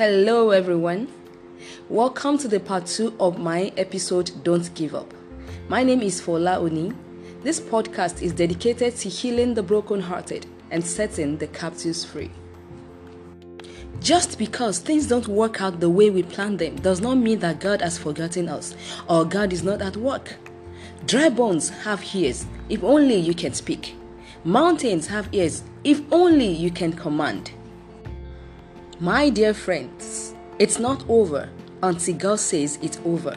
Hello, everyone. Welcome to the part two of my episode Don't Give Up. My name is Fola Oni. This podcast is dedicated to healing the brokenhearted and setting the captives free. Just because things don't work out the way we plan them does not mean that God has forgotten us or God is not at work. Dry bones have ears, if only you can speak. Mountains have ears, if only you can command. My dear friends, it's not over until God says it's over.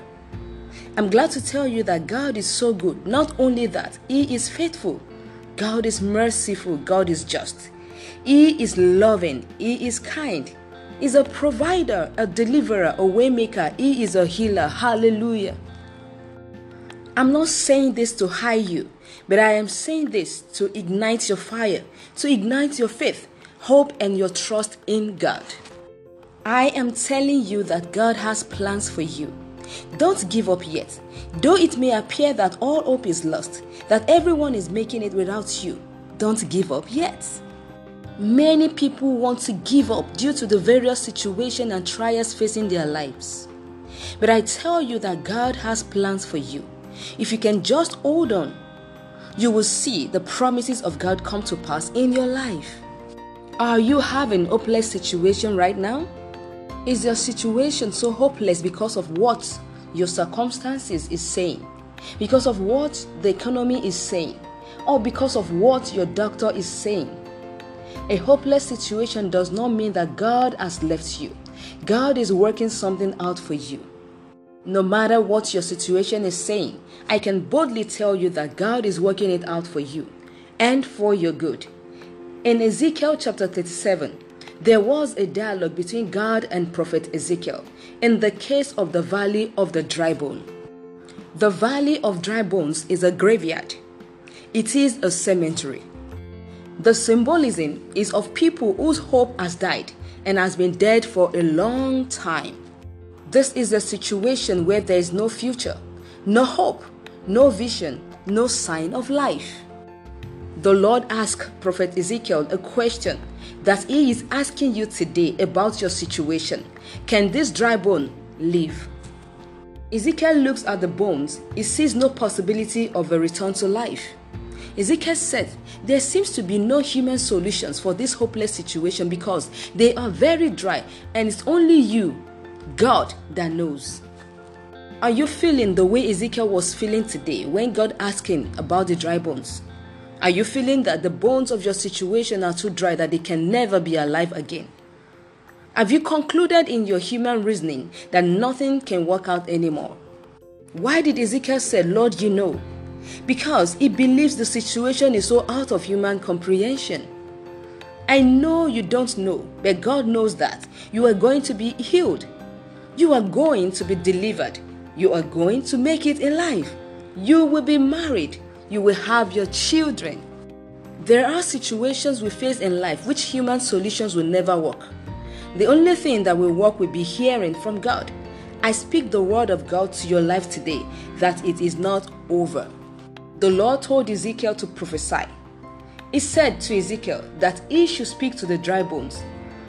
I'm glad to tell you that God is so good. Not only that, He is faithful. God is merciful. God is just. He is loving. He is kind. He's a provider, a deliverer, a waymaker. He is a healer. Hallelujah. I'm not saying this to hide you, but I am saying this to ignite your fire, to ignite your faith, hope, and your trust in God. I am telling you that God has plans for you. Don't give up yet. Though it may appear that all hope is lost, that everyone is making it without you, don't give up yet. Many people want to give up due to the various situations and trials facing their lives. But I tell you that God has plans for you. If you can just hold on, you will see the promises of God come to pass in your life. Are you having a hopeless situation right now? Is your situation so hopeless because of what your circumstances is saying? Because of what the economy is saying? Or because of what your doctor is saying? A hopeless situation does not mean that God has left you. God is working something out for you. No matter what your situation is saying, I can boldly tell you that God is working it out for you and for your good. In Ezekiel chapter 37, there was a dialogue between God and prophet Ezekiel in the case of the valley of the dry bone. The valley of dry bones is a graveyard, it is a cemetery. The symbolism is of people whose hope has died and has been dead for a long time. This is a situation where there is no future, no hope, no vision, no sign of life. The Lord asked Prophet Ezekiel a question that He is asking you today about your situation. Can this dry bone live? Ezekiel looks at the bones, he sees no possibility of a return to life. Ezekiel said, There seems to be no human solutions for this hopeless situation because they are very dry and it's only you God that knows. Are you feeling the way Ezekiel was feeling today when God asked him about the dry bones? Are you feeling that the bones of your situation are too dry that they can never be alive again? Have you concluded in your human reasoning that nothing can work out anymore? Why did Ezekiel say, Lord, you know? Because he believes the situation is so out of human comprehension. I know you don't know, but God knows that you are going to be healed. You are going to be delivered. You are going to make it in life. You will be married. You will have your children. There are situations we face in life which human solutions will never work. The only thing that will work will be hearing from God. I speak the word of God to your life today that it is not over. The Lord told Ezekiel to prophesy. He said to Ezekiel that he should speak to the dry bones.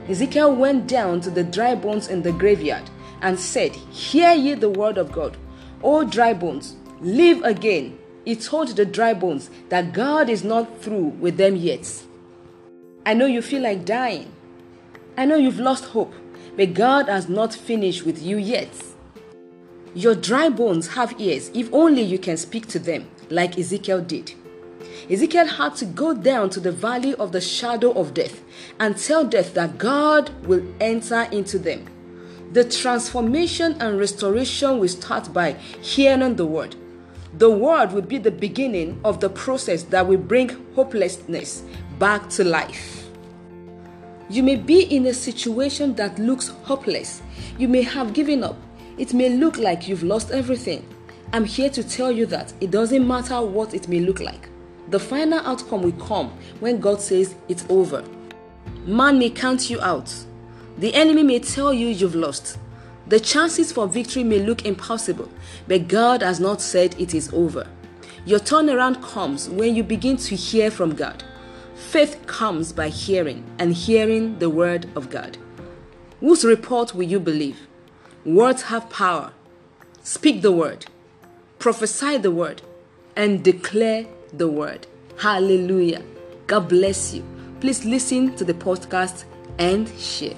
Ezekiel went down to the dry bones in the graveyard and said, Hear ye the word of God. O dry bones, live again. He told the dry bones that God is not through with them yet. I know you feel like dying. I know you've lost hope, but God has not finished with you yet. Your dry bones have ears if only you can speak to them, like Ezekiel did. Ezekiel had to go down to the valley of the shadow of death and tell death that God will enter into them. The transformation and restoration will start by hearing the word. The word will be the beginning of the process that will bring hopelessness back to life. You may be in a situation that looks hopeless. You may have given up. It may look like you've lost everything. I'm here to tell you that it doesn't matter what it may look like. The final outcome will come when God says it's over. Man may count you out. The enemy may tell you you've lost. The chances for victory may look impossible, but God has not said it is over. Your turnaround comes when you begin to hear from God. Faith comes by hearing, and hearing the word of God. Whose report will you believe? Words have power. Speak the word, prophesy the word, and declare the word. Hallelujah. God bless you. Please listen to the podcast and share.